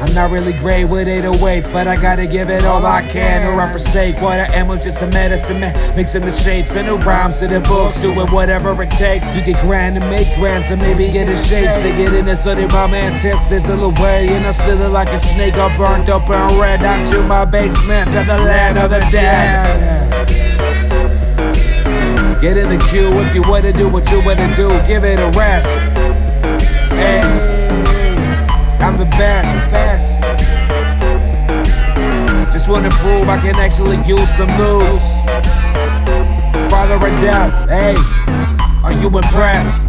I'm not really great with 808s, but I gotta give it all I can, or I forsake what I am. I'm just a medicine man, mixing the shapes and the rhymes to the books, doing whatever it takes to get grand and make grand. So maybe get in shape, they get in it so they my man test this little way, and I slither like a snake, all burnt up and red down to my basement, to the land of the dead. Get in the queue if you wanna do what you wanna do, give it a rest. Hey, I'm the best, wanna prove I can actually use some moves. Father of death, hey, are you impressed?